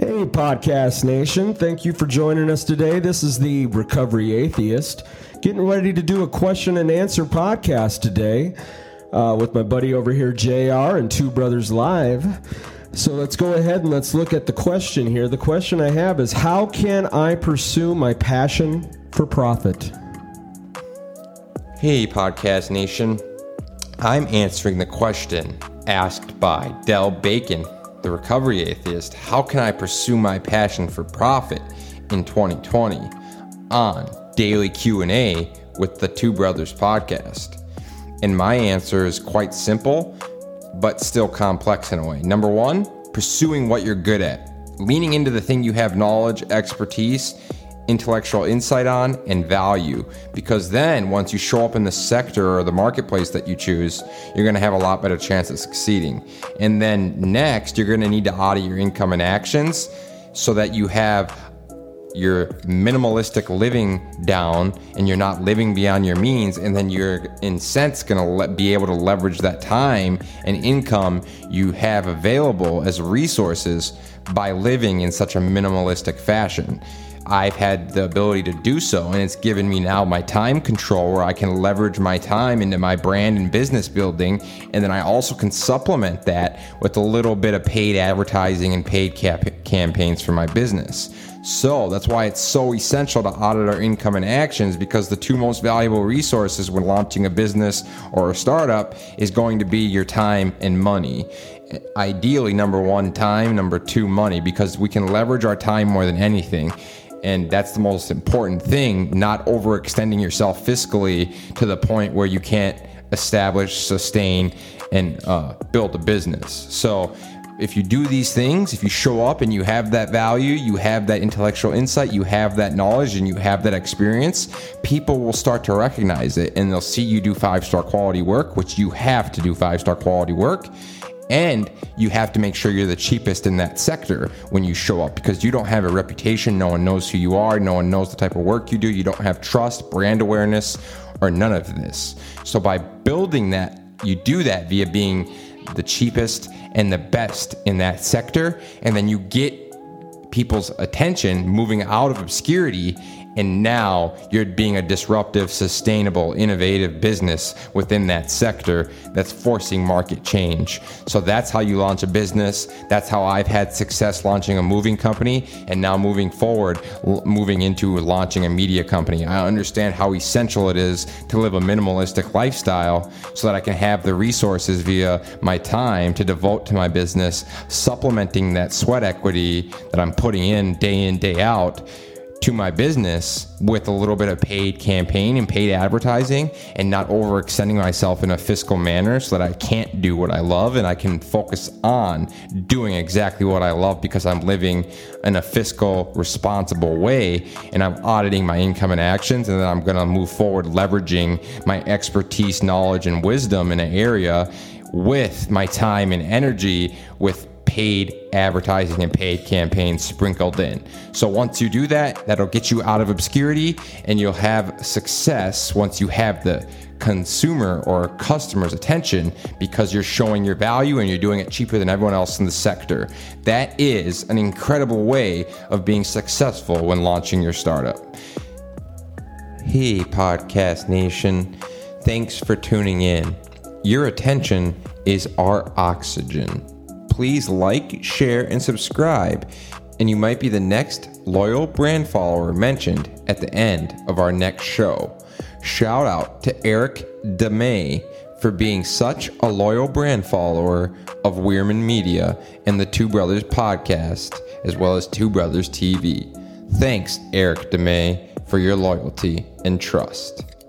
Hey, Podcast Nation. Thank you for joining us today. This is the Recovery Atheist, getting ready to do a question and answer podcast today uh, with my buddy over here, JR, and Two Brothers Live. So let's go ahead and let's look at the question here. The question I have is How can I pursue my passion for profit? Hey, Podcast Nation. I'm answering the question asked by Dell Bacon the recovery atheist, how can I pursue my passion for profit in 2020 on Daily Q&A with the Two Brothers podcast? And my answer is quite simple, but still complex in a way. Number 1, pursuing what you're good at. Leaning into the thing you have knowledge, expertise, intellectual insight on and value. Because then once you show up in the sector or the marketplace that you choose you're going to have a lot better chance of succeeding. And then next you're going to need to audit your income and actions so that you have your minimalistic living down and you're not living beyond your means and then you're in sense going to le- be able to leverage that time and income you have available as resources by living in such a minimalistic fashion I've had the ability to do so, and it's given me now my time control where I can leverage my time into my brand and business building. And then I also can supplement that with a little bit of paid advertising and paid cap- campaigns for my business. So that's why it's so essential to audit our income and actions because the two most valuable resources when launching a business or a startup is going to be your time and money ideally number one time number two money because we can leverage our time more than anything and that's the most important thing, not overextending yourself fiscally to the point where you can't establish, sustain, and uh, build a business. So, if you do these things, if you show up and you have that value, you have that intellectual insight, you have that knowledge, and you have that experience, people will start to recognize it and they'll see you do five star quality work, which you have to do five star quality work and you have to make sure you're the cheapest in that sector when you show up because you don't have a reputation. No one knows who you are. No one knows the type of work you do. You don't have trust, brand awareness, or none of this. So by building that, you do that via being the cheapest and the best in that sector. And then you get people's attention moving out of obscurity and now you're being a disruptive, sustainable, innovative business within that sector that's forcing market change. So that's how you launch a business. That's how I've had success launching a moving company and now moving forward, moving into launching a media company. I understand how essential it is to live a minimalistic lifestyle so that I can have the resources via my time to devote to my business, supplementing that sweat equity that I'm putting in day in, day out to my business with a little bit of paid campaign and paid advertising and not overextending myself in a fiscal manner so that I can't do what I love and I can focus on doing exactly what I love because I'm living in a fiscal responsible way and I'm auditing my income and actions and then I'm going to move forward leveraging my expertise, knowledge and wisdom in an area with my time and energy with paid advertising and paid campaigns sprinkled in. So once you do that, that'll get you out of obscurity and you'll have success once you have the consumer or customer's attention because you're showing your value and you're doing it cheaper than everyone else in the sector. That is an incredible way of being successful when launching your startup. Hey, Podcast Nation. Thanks for tuning in. Your attention is our oxygen please like, share, and subscribe, and you might be the next loyal brand follower mentioned at the end of our next show. Shout out to Eric DeMay for being such a loyal brand follower of Wierman Media and the Two Brothers podcast, as well as Two Brothers TV. Thanks, Eric DeMay, for your loyalty and trust.